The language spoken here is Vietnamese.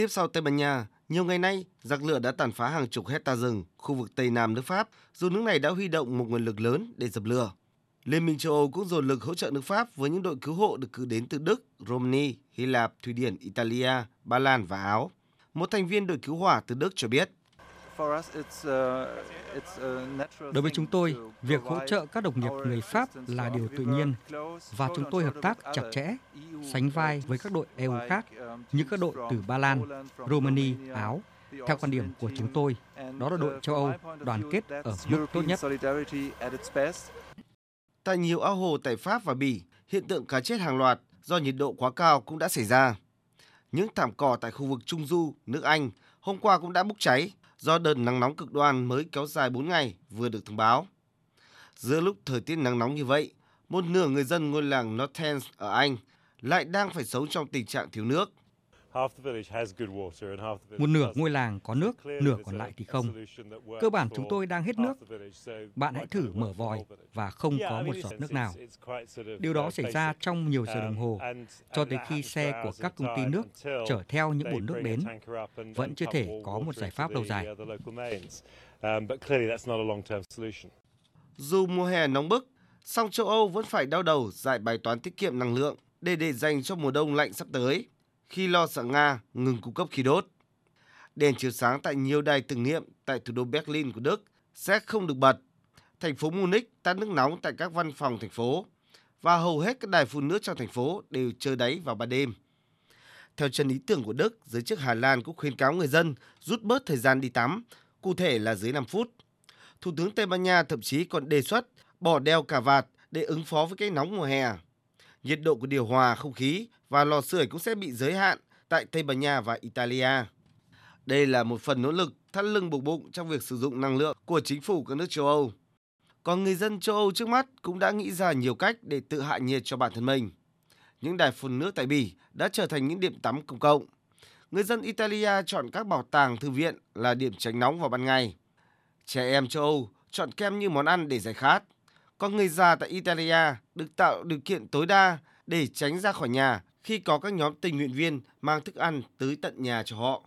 tiếp sau Tây Ban Nha, nhiều ngày nay, giặc lửa đã tàn phá hàng chục hecta rừng khu vực Tây Nam nước Pháp, dù nước này đã huy động một nguồn lực lớn để dập lửa. Liên minh châu Âu cũng dồn lực hỗ trợ nước Pháp với những đội cứu hộ được cử đến từ Đức, Romania, Hy Lạp, Thụy Điển, Italia, Ba Lan và Áo. Một thành viên đội cứu hỏa từ Đức cho biết. Đối với chúng tôi, việc hỗ trợ các đồng nghiệp người Pháp là điều tự nhiên và chúng tôi hợp tác chặt chẽ, sánh vai với các đội EU khác như các đội từ Ba Lan, Romania, Áo. Theo quan điểm của chúng tôi, đó là đội châu Âu đoàn kết ở mức tốt nhất. Tại nhiều ao hồ tại Pháp và Bỉ, hiện tượng cá chết hàng loạt do nhiệt độ quá cao cũng đã xảy ra. Những thảm cỏ tại khu vực Trung Du, nước Anh hôm qua cũng đã bốc cháy do đợt nắng nóng cực đoan mới kéo dài 4 ngày vừa được thông báo. Giữa lúc thời tiết nắng nóng như vậy, một nửa người dân ngôi làng Northens ở Anh lại đang phải sống trong tình trạng thiếu nước. Một nửa ngôi làng có nước, nửa còn lại thì không. Cơ bản chúng tôi đang hết nước. Bạn hãy thử mở vòi và không có một giọt nước nào. Điều đó xảy ra trong nhiều giờ đồng hồ, cho tới khi xe của các công ty nước chở theo những bồn nước đến. Vẫn chưa thể có một giải pháp lâu dài. Dù mùa hè nóng bức, song châu Âu vẫn phải đau đầu giải bài toán tiết kiệm năng lượng để để dành cho mùa đông lạnh sắp tới khi lo sợ Nga ngừng cung cấp khí đốt. Đèn chiếu sáng tại nhiều đài tưởng niệm tại thủ đô Berlin của Đức sẽ không được bật. Thành phố Munich tắt nước nóng tại các văn phòng thành phố và hầu hết các đài phun nước trong thành phố đều chơi đáy vào ban đêm. Theo chân ý tưởng của Đức, giới chức Hà Lan cũng khuyến cáo người dân rút bớt thời gian đi tắm, cụ thể là dưới 5 phút. Thủ tướng Tây Ban Nha thậm chí còn đề xuất bỏ đeo cà vạt để ứng phó với cái nóng mùa hè nhiệt độ của điều hòa không khí và lò sưởi cũng sẽ bị giới hạn tại Tây Ban Nha và Italia. Đây là một phần nỗ lực thắt lưng buộc bụng trong việc sử dụng năng lượng của chính phủ các nước châu Âu. Còn người dân châu Âu trước mắt cũng đã nghĩ ra nhiều cách để tự hạ nhiệt cho bản thân mình. Những đài phun nước tại Bỉ đã trở thành những điểm tắm công cộng. Người dân Italia chọn các bảo tàng, thư viện là điểm tránh nóng vào ban ngày. Trẻ em châu Âu chọn kem như món ăn để giải khát. Còn người già tại Italia được tạo điều kiện tối đa để tránh ra khỏi nhà khi có các nhóm tình nguyện viên mang thức ăn tới tận nhà cho họ.